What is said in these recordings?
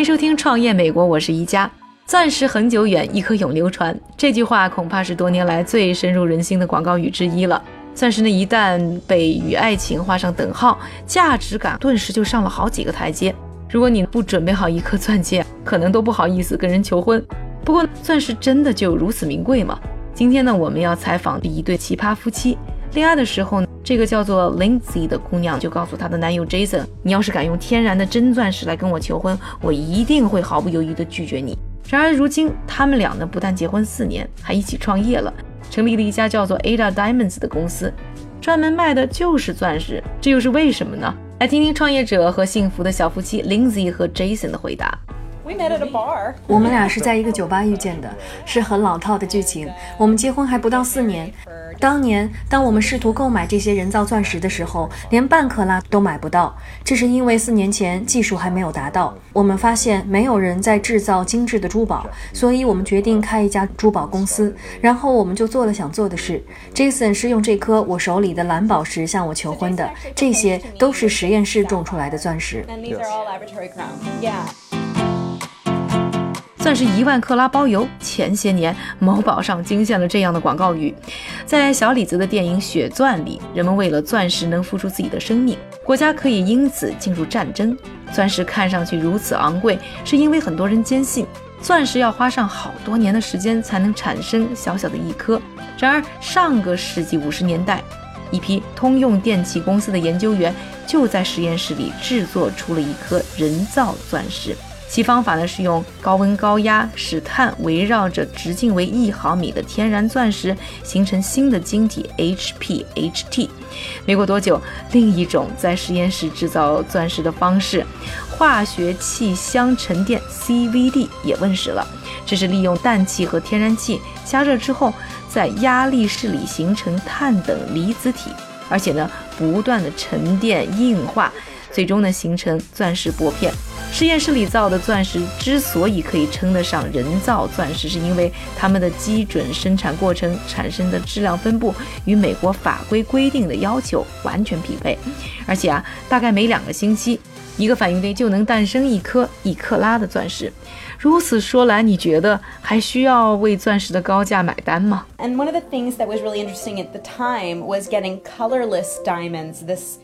欢迎收听《创业美国》，我是一加。钻石恒久远，一颗永流传。这句话恐怕是多年来最深入人心的广告语之一了。钻石呢，一旦被与爱情画上等号，价值感顿时就上了好几个台阶。如果你不准备好一颗钻戒，可能都不好意思跟人求婚。不过，钻石真的就如此名贵吗？今天呢，我们要采访一对奇葩夫妻。恋爱的时候呢，这个叫做 Lindsay 的姑娘就告诉她的男友 Jason：“ 你要是敢用天然的真钻石来跟我求婚，我一定会毫不犹豫地拒绝你。”然而如今，他们俩呢不但结婚四年，还一起创业了，成立了一家叫做 Ada Diamonds 的公司，专门卖的就是钻石。这又是为什么呢？来听听创业者和幸福的小夫妻 Lindsay 和 Jason 的回答。We met at a bar. 我们俩是在一个酒吧遇见的，是很老套的剧情。我们结婚还不到四年。当年，当我们试图购买这些人造钻石的时候，连半克拉都买不到。这是因为四年前技术还没有达到。我们发现没有人在制造精致的珠宝，所以我们决定开一家珠宝公司。然后我们就做了想做的事。Jason 是用这颗我手里的蓝宝石向我求婚的。这些都是实验室种出来的钻石。钻石一万克拉包邮。前些年，某宝上惊现了这样的广告语：在小李子的电影《血钻》里，人们为了钻石能付出自己的生命，国家可以因此进入战争。钻石看上去如此昂贵，是因为很多人坚信，钻石要花上好多年的时间才能产生小小的一颗。然而，上个世纪五十年代，一批通用电气公司的研究员就在实验室里制作出了一颗人造钻石。其方法呢是用高温高压使碳围绕着直径为一毫米的天然钻石形成新的晶体 HPHT。没过多久，另一种在实验室制造钻石的方式——化学气相沉淀 CVD 也问世了。这是利用氮气和天然气加热之后，在压力室里形成碳等离子体，而且呢不断的沉淀硬化，最终呢形成钻石薄片。实验室里造的钻石之所以可以称得上人造钻石，是因为它们的基准生产过程产生的质量分布与美国法规规定的要求完全匹配。而且啊，大概每两个星期，一个反应堆就能诞生一颗一克拉的钻石。如此说来，你觉得还需要为钻石的高价买单吗？And one of the things that was really interesting at the time was getting colorless diamonds. This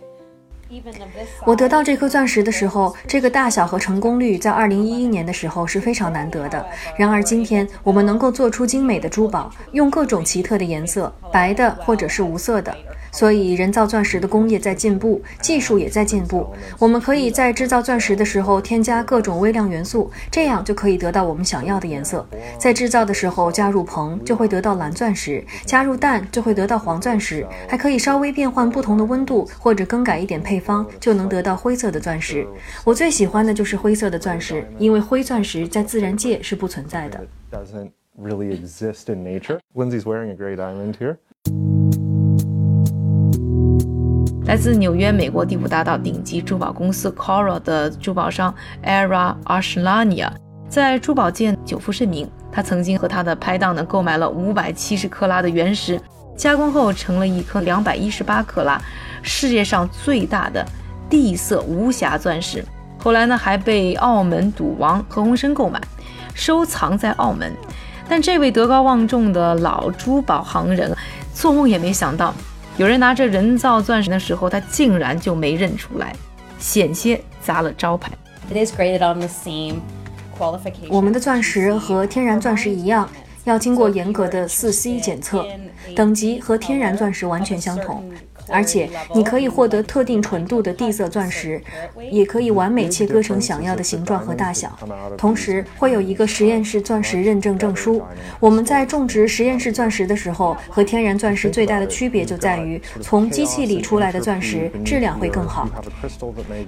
我得到这颗钻石的时候，这个大小和成功率在2011年的时候是非常难得的。然而今天，我们能够做出精美的珠宝，用各种奇特的颜色，白的或者是无色的。所以，人造钻石的工业在进步，技术也在进步。我们可以在制造钻石的时候添加各种微量元素，这样就可以得到我们想要的颜色。在制造的时候加入硼，就会得到蓝钻石；加入氮，就会得到黄钻石。还可以稍微变换不同的温度，或者更改一点配方，就能得到灰色的钻石。我最喜欢的就是灰色的钻石，因为灰钻石在自然界是不存在的 doesn't really exist in nature wenzie's wearing a great island here。来自纽约美国第五大道顶级珠宝公司 Cora 的珠宝商 Era Ashlania 在珠宝界久负盛名。他曾经和他的拍档呢购买了五百七十克拉的原石，加工后成了一颗两百一十八克拉，世界上最大的地色无瑕钻石。后来呢还被澳门赌王何鸿燊购买，收藏在澳门。但这位德高望重的老珠宝行人做梦也没想到。有人拿着人造钻石的时候，他竟然就没认出来，险些砸了招牌。我们的钻石和天然钻石一样，要经过严格的四 C 检测，等级和天然钻石完全相同。而且你可以获得特定纯度的地色钻石，也可以完美切割成想要的形状和大小。同时会有一个实验室钻石认证证书。我们在种植实验室钻石的时候，和天然钻石最大的区别就在于，从机器里出来的钻石质量会更好。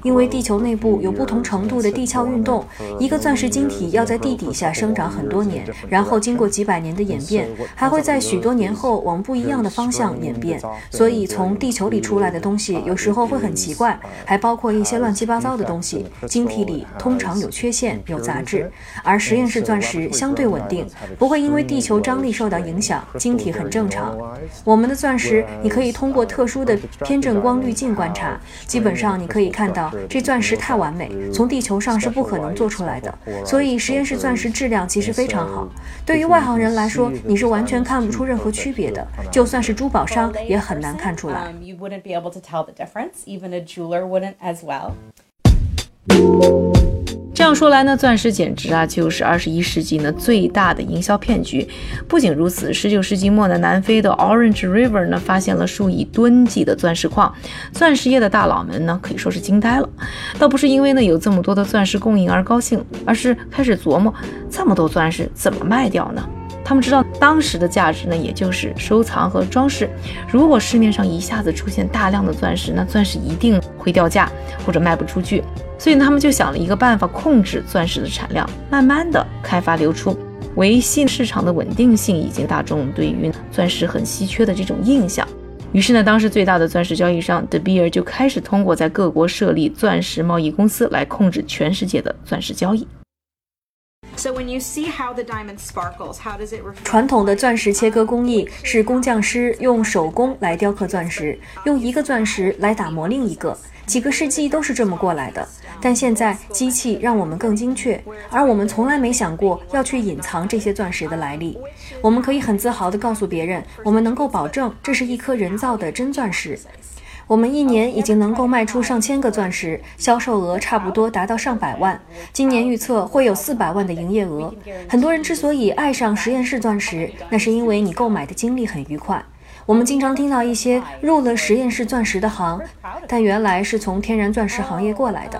因为地球内部有不同程度的地壳运动，一个钻石晶体要在地底下生长很多年，然后经过几百年的演变，还会在许多年后往不一样的方向演变。所以从地球里出来的东西有时候会很奇怪，还包括一些乱七八糟的东西。晶体里通常有缺陷、有杂质，而实验室钻石相对稳定，不会因为地球张力受到影响，晶体很正常。我们的钻石你可以通过特殊的偏振光滤镜观察，基本上你可以看到这钻石太完美，从地球上是不可能做出来的。所以实验室钻石质量其实非常好。对于外行人来说，你是完全看不出任何区别的，就算是珠宝商也很难看出来。You wouldn't be able to tell the difference. Even a jeweler wouldn't as well. 这样说来呢，钻石简直啊就是二十一世纪呢最大的营销骗局。不仅如此，十九世纪末呢，南非的 Orange River 呢发现了数以吨计的钻石矿，钻石业的大佬们呢可以说是惊呆了。倒不是因为呢有这么多的钻石供应而高兴，而是开始琢磨这么多钻石怎么卖掉呢？他们知道当时的价值呢，也就是收藏和装饰。如果市面上一下子出现大量的钻石，那钻石一定会掉价或者卖不出去。所以他们就想了一个办法，控制钻石的产量，慢慢的开发流出，维系市场的稳定性以及大众对于钻石很稀缺的这种印象。于是呢，当时最大的钻石交易商 De Beer 就开始通过在各国设立钻石贸易公司来控制全世界的钻石交易。传统的钻石切割工艺是工匠师用手工来雕刻钻石，用一个钻石来打磨另一个，几个世纪都是这么过来的。但现在机器让我们更精确，而我们从来没想过要去隐藏这些钻石的来历。我们可以很自豪地告诉别人，我们能够保证这是一颗人造的真钻石。我们一年已经能够卖出上千个钻石，销售额差不多达到上百万。今年预测会有四百万的营业额。很多人之所以爱上实验室钻石，那是因为你购买的经历很愉快。我们经常听到一些入了实验室钻石的行，但原来是从天然钻石行业过来的。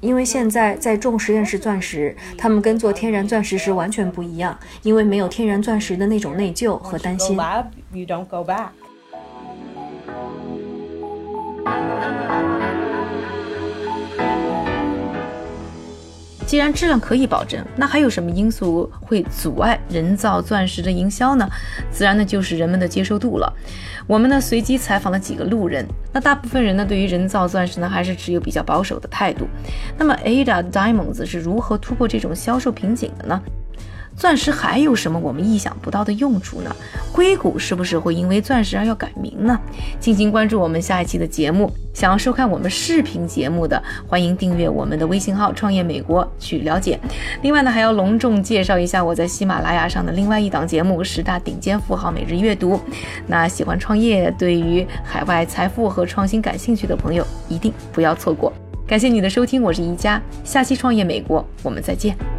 因为现在在种实验室钻石，他们跟做天然钻石时完全不一样，因为没有天然钻石的那种内疚和担心。既然质量可以保证，那还有什么因素会阻碍人造钻石的营销呢？自然呢就是人们的接受度了。我们呢随机采访了几个路人，那大部分人呢对于人造钻石呢还是持有比较保守的态度。那么 Ada Diamonds 是如何突破这种销售瓶颈的呢？钻石还有什么我们意想不到的用处呢？硅谷是不是会因为钻石而要改名呢？敬请关注我们下一期的节目。想要收看我们视频节目的，欢迎订阅我们的微信号“创业美国”去了解。另外呢，还要隆重介绍一下我在喜马拉雅上的另外一档节目《十大顶尖富豪每日阅读》。那喜欢创业、对于海外财富和创新感兴趣的朋友，一定不要错过。感谢你的收听，我是宜佳，下期创业美国，我们再见。